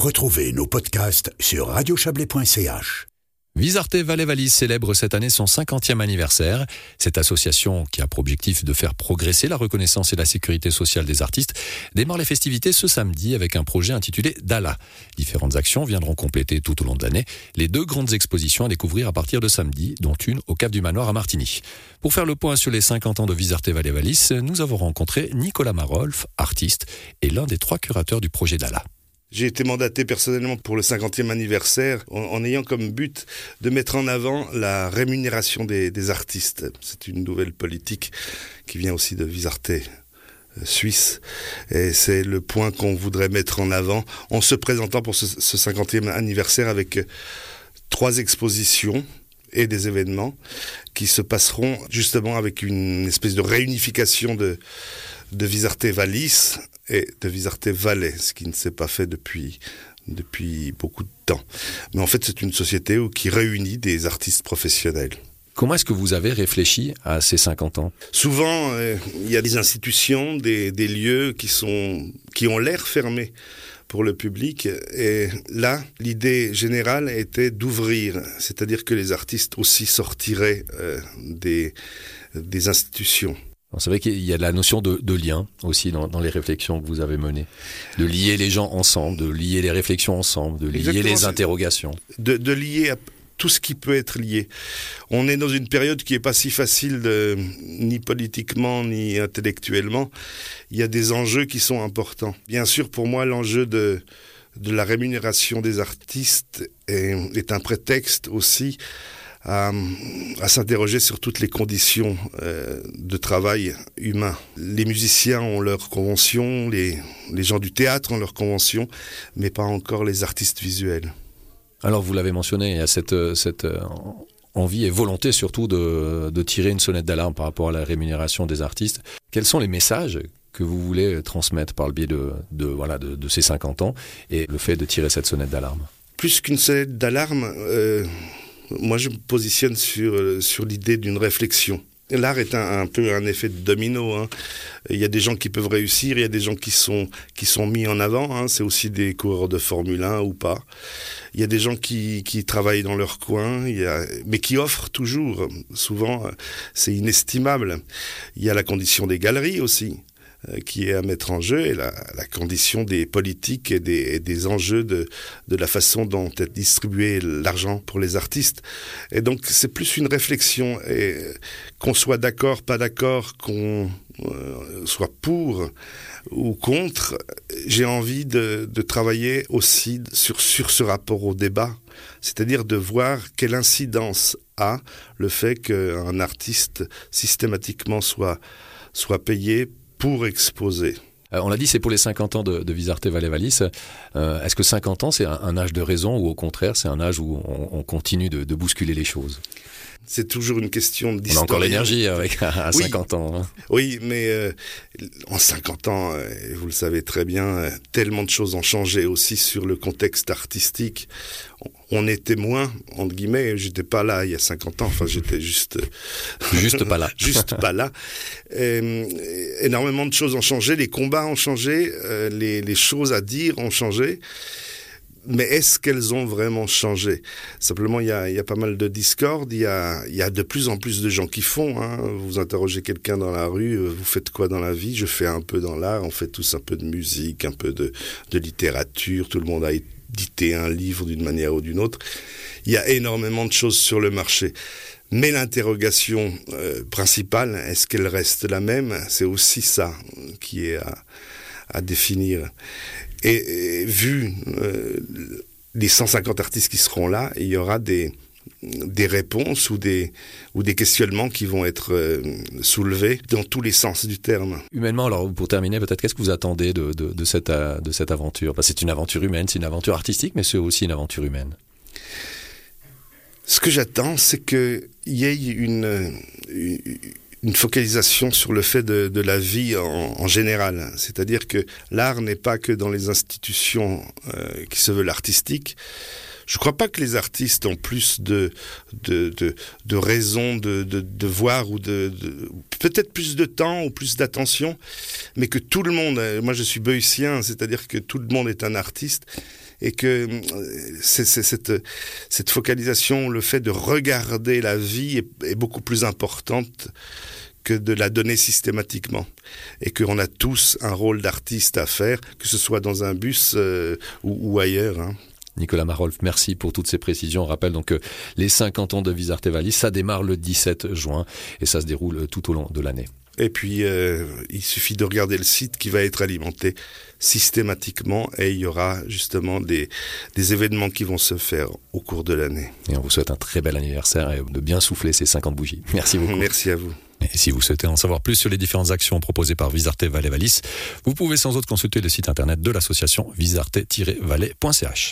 Retrouvez nos podcasts sur radiochablais.ch. Visarte Valais Valise célèbre cette année son 50e anniversaire. Cette association, qui a pour objectif de faire progresser la reconnaissance et la sécurité sociale des artistes, démarre les festivités ce samedi avec un projet intitulé Dala. Différentes actions viendront compléter tout au long de l'année les deux grandes expositions à découvrir à partir de samedi, dont une au Cap du Manoir à Martigny. Pour faire le point sur les 50 ans de Visarte Valais Valise, nous avons rencontré Nicolas Marolf, artiste, et l'un des trois curateurs du projet Dala. J'ai été mandaté personnellement pour le 50e anniversaire en, ayant comme but de mettre en avant la rémunération des, artistes. C'est une nouvelle politique qui vient aussi de Visarte euh, suisse. Et c'est le point qu'on voudrait mettre en avant en se présentant pour ce, 50e anniversaire avec euh, trois expositions et des événements qui se passeront justement avec une espèce de réunification de, de Visarte Valis et de Visarte Valais, ce qui ne s'est pas fait depuis, depuis beaucoup de temps. Mais en fait, c'est une société qui réunit des artistes professionnels. Comment est-ce que vous avez réfléchi à ces 50 ans? Souvent, euh, il y a des institutions, des, des lieux qui, sont, qui ont l'air fermés pour le public. Et là, l'idée générale était d'ouvrir, c'est-à-dire que les artistes aussi sortiraient euh, des, des institutions. C'est vrai qu'il y a la notion de, lien aussi dans, les réflexions que vous avez menées, de lier les gens ensemble, de lier les réflexions ensemble, de lier les interrogations. De, de, lier tout ce qui peut être lié. On est dans une période qui n'est pas si facile, ni politiquement, ni intellectuellement. Il y a des enjeux qui sont importants. Bien sûr, pour moi, l'enjeu de, de la rémunération des artistes est, est un prétexte aussi à, s'interroger sur toutes les conditions euh, de travail humain. Les musiciens ont leurs conventions, les, les gens du théâtre ont leurs conventions, mais pas encore les artistes visuels. Alors vous l'avez mentionné, il y a cette, cette euh, envie et volonté surtout de, de tirer une sonnette d'alarme par rapport à la rémunération des artistes. Quels sont les messages que vous voulez transmettre par le biais de, de voilà, de, de, ces 50 ans et le fait de tirer cette sonnette d'alarme? Plus qu'une sonnette d'alarme, euh, moi, je me positionne sur, euh, sur l'idée d'une réflexion. L'art est un, peu un effet de domino. Hein. Il y a des gens qui peuvent réussir, il y a des gens qui sont, qui sont mis en avant. Hein. C'est aussi des coureurs de Formule 1 ou pas. Il y a des gens qui, qui travaillent dans leur coin, mais qui offrent toujours. Souvent, c'est inestimable. Il y a la condition des galeries aussi. Euh, qui est à mettre en jeu et la, la condition des politiques et des, et des enjeux de, de, la façon dont est distribué l'argent pour les artistes. Et donc c'est plus une réflexion et qu'on soit d'accord, pas d'accord, qu'on euh, soit pour ou contre, j'ai envie de, de, travailler aussi sur, sur ce rapport au débat, c'est-à-dire de voir quelle incidence a le fait qu'un artiste systématiquement soit, soit payé pour exposer. Euh, on l'a dit, c'est pour les 50 ans de, de Visarte Valle Euh, Est-ce que 50 ans, c'est un, âge de raison ou au contraire, c'est un âge où on, on continue de, bousculer les choses? C'est toujours une question d'histoire. On a encore l'énergie avec à 50 oui. ans. Hein. Oui, mais euh, en 50 ans, euh, vous le savez très bien, euh, tellement de choses ont changé aussi sur le contexte artistique. On, est témoin, entre guillemets, j'étais pas là il y a 50 ans, enfin j'étais juste... juste pas là. juste pas là. Euh, énormément de choses ont changé, les combats ont changé, euh, les, les choses à dire ont changé mais est-ce qu'elles ont vraiment changé? Simplement, il y, a, pas mal de discorde, il y a, de plus en plus de gens qui font. Hein. Vous interrogez quelqu'un dans la rue, euh, vous faites quoi dans la vie? Je fais un peu dans l'art, on fait tous un peu de musique, un peu de, littérature, tout le monde a édité un livre d'une manière ou d'une autre. Il y a énormément de choses sur le marché. Mais l'interrogation euh, principale, est-ce qu'elle reste la même? C'est aussi ça qui est à définir. Et, et vu euh, les 150 artistes qui seront là, il y aura des, des réponses ou des, ou des questionnements qui vont être euh, soulevés dans tous les sens du terme. Humainement, alors pour terminer, peut-être qu'est-ce que vous attendez de, de, de, cette, de cette aventure? C'est une aventure humaine, c'est une aventure artistique, mais c'est aussi une aventure humaine. Ce que j'attends, c'est qu'il y ait une, une une focalisation sur le fait de, la vie en, général. C'est-à-dire que l'art n'est pas que dans les institutions euh, qui se veulent artistiques. Je ne crois pas que les artistes ont plus de, de, de, de raisons de, de, voir ou de, peut-être plus de temps ou plus d'attention, mais que tout le monde, moi je suis beutien, c'est-à-dire que tout le monde est un artiste et que euh, c'est, cette, cette focalisation, le fait de regarder la vie est, beaucoup plus importante que de la donner systématiquement. Et qu'on a tous un rôle d'artiste à faire, que ce soit dans un bus euh, ou, ou, ailleurs. Hein. Nicolas Marolf, merci pour toutes ces précisions. On rappelle donc que les 50 ans de Visarte Vallis, ça démarre le 17 juin et ça se déroule tout au long de l'année. Et puis, euh, il suffit de regarder le site qui va être alimenté systématiquement et il y aura justement des, des événements qui vont se faire au cours de l'année. Et on vous souhaite un très bel anniversaire et de bien souffler ces 50 bougies. Merci beaucoup. Merci à vous. Et si vous souhaitez en savoir plus sur les différentes actions proposées par Visarte Valais Valis, vous pouvez sans autre consulter le site internet de l'association visarte-valais.ch.